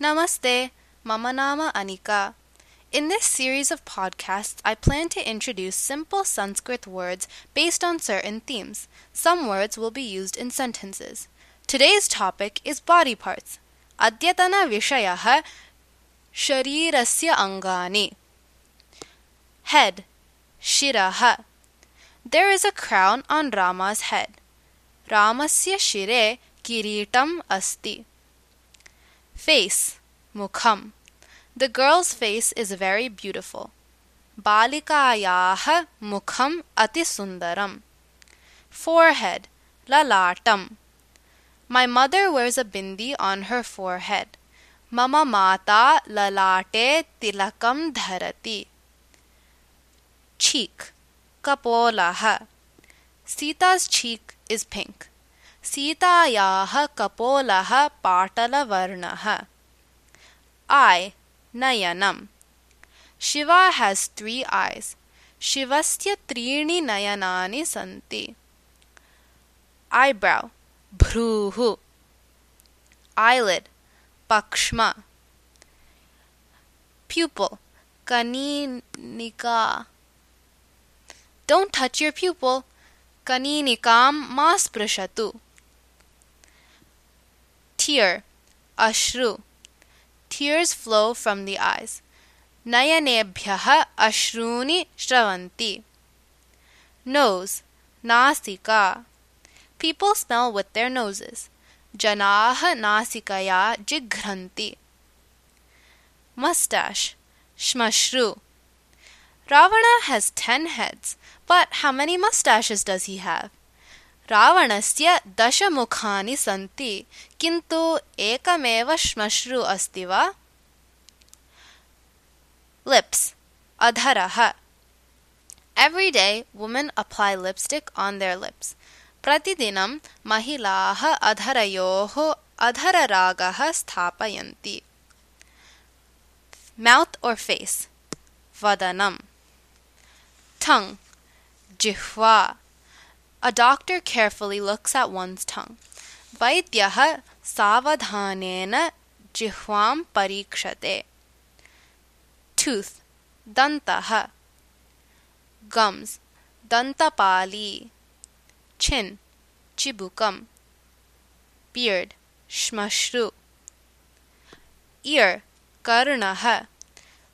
Namaste, Mama Nama Anika. In this series of podcasts, I plan to introduce simple Sanskrit words based on certain themes. Some words will be used in sentences. Today's topic is body parts. Adyatana Vishayaha Sharirasya Angani. Head Shiraha. There is a crown on Rama's head. Ramasya Shire Kiritam Asti. Face Mukham The girl's face is very beautiful. Balikayah mukham ati sundaram. Forehead Lalatam My mother wears a bindi on her forehead. Mama mata lalate tilakam dharati. Cheek Kapolaha Sita's cheek is pink. Sitayaha kapolaha patalavarnaha. Eye Nayanam Shiva has three eyes. Shivasya त्रीणि nayanani santi. Eyebrow Bhruhu Eyelid Pakshma Pupil Kaninika Don't touch your pupil. Kaninikam masprashatu. Tear Ashru Tears flow from the eyes. Nayanebhyaha ashruni shravanti. Nose Nasika People smell with their noses. Janaha nasikaya jighranti. Mustache Shmashru Ravana has ten heads, but how many mustaches does he have? Ravan से दश मुखानि सी कि एक श्मश्रु अस्त lips, अधर। अधरः every day women apply lipstick on their lips प्रतिदिनं महिलाः अधरयोः अधररागः स्थापयन्ति। मौत् ओर् face वदनं ठङ् जिह्वा। A doctor carefully looks at one's tongue. वैद्यः सावधानेन जिह्वां परीक्षते Tooth दन्तः Gums दन्तपाली Chin chibukam Beard shmashru Ear karnaha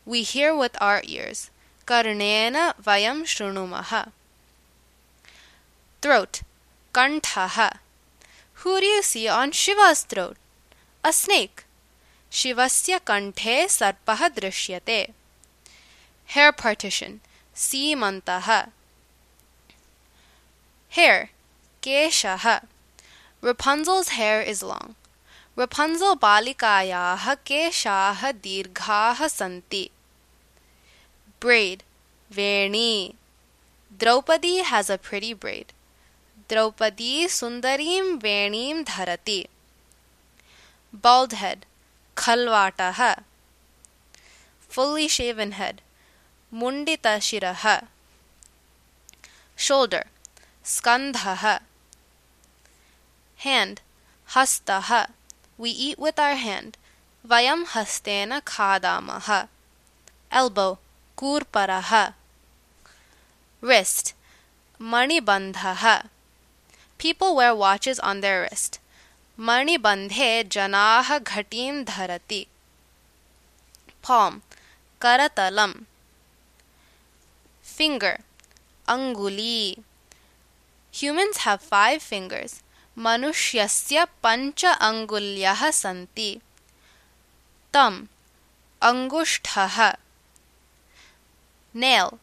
We hear with our ears. Karnena vayam shrunumaha. Throat Kanthaha Who do you see on Shiva's throat? A snake. Shivasya kanthe sarpaha drishyate. Hair partition Seemantaha. Hair Keshaha. Rapunzel's hair is long. Rapunzel balikayaha keshaha dirghaha santi. Braid Veni. Draupadi has a pretty braid. Draupadi सुंदरीम वेणी धरती। Bald head खलवाटः। Fully shaven head मुंडित शिरः। Shoulder स्कंधः hand हस्तः। We eat with our hand वयम हस्तेन खादामः। Elbow कूर्परः। रिस्ट मणिबंधः People wear watches on their wrist. Manibandhe janaha ghatim dharati. Palm Karatalam. Finger Anguli. Humans have five fingers. मनुष्यस्य पञ्च अङ्गुल्यः सन्ति तम् अङ्गुष्ठः Nail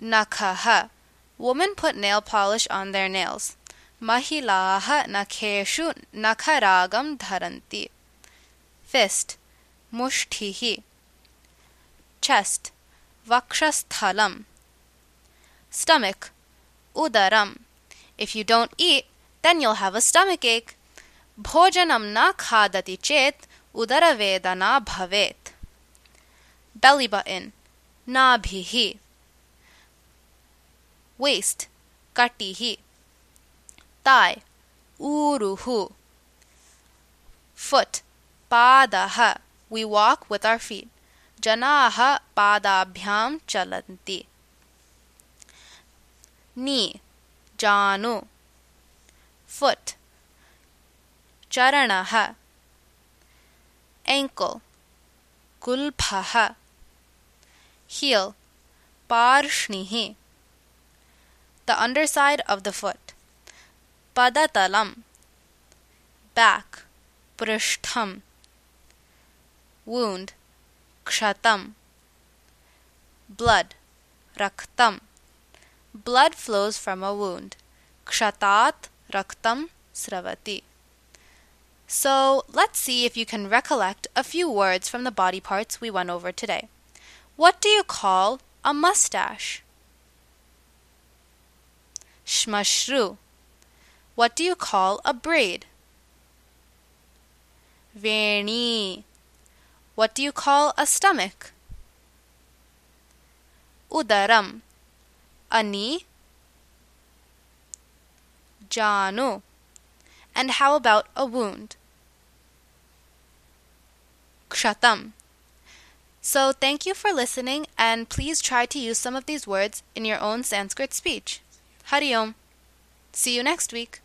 Nakaha Women put nail polish on their nails. महिलाः नखेषु नखरागं धरन्ति। फिस्ट् मुष्ठिः। Chest वक्षस्थलम्। Stomach if you don't eat then you'll have a stomach ache भोजनं न खादति चेत उदरवेदना भवेत्। बेलिब इन् नाभिः। वेस्ट कटिः। Thigh Uruhu Foot Padaha We walk with our feet. Janaha padabhyam chalanti. Knee. Janu. Foot. Charanaha. Ankle. Kulphaha. Heel. Parshnihi. The underside of the foot. Padatalam. Back. Prishtham. Wound. Kshatam. Blood. Raktam. Blood flows from a wound. Kshatat raktam sravati. So let's see if you can recollect a few words from the body parts we went over today. What do you call a mustache? Shmashru. What do you call a braid? Veni. What do you call a stomach? Udaram. A knee? Janu. And how about a wound? Kshatam. So thank you for listening and please try to use some of these words in your own Sanskrit speech. Hari Om. See you next week.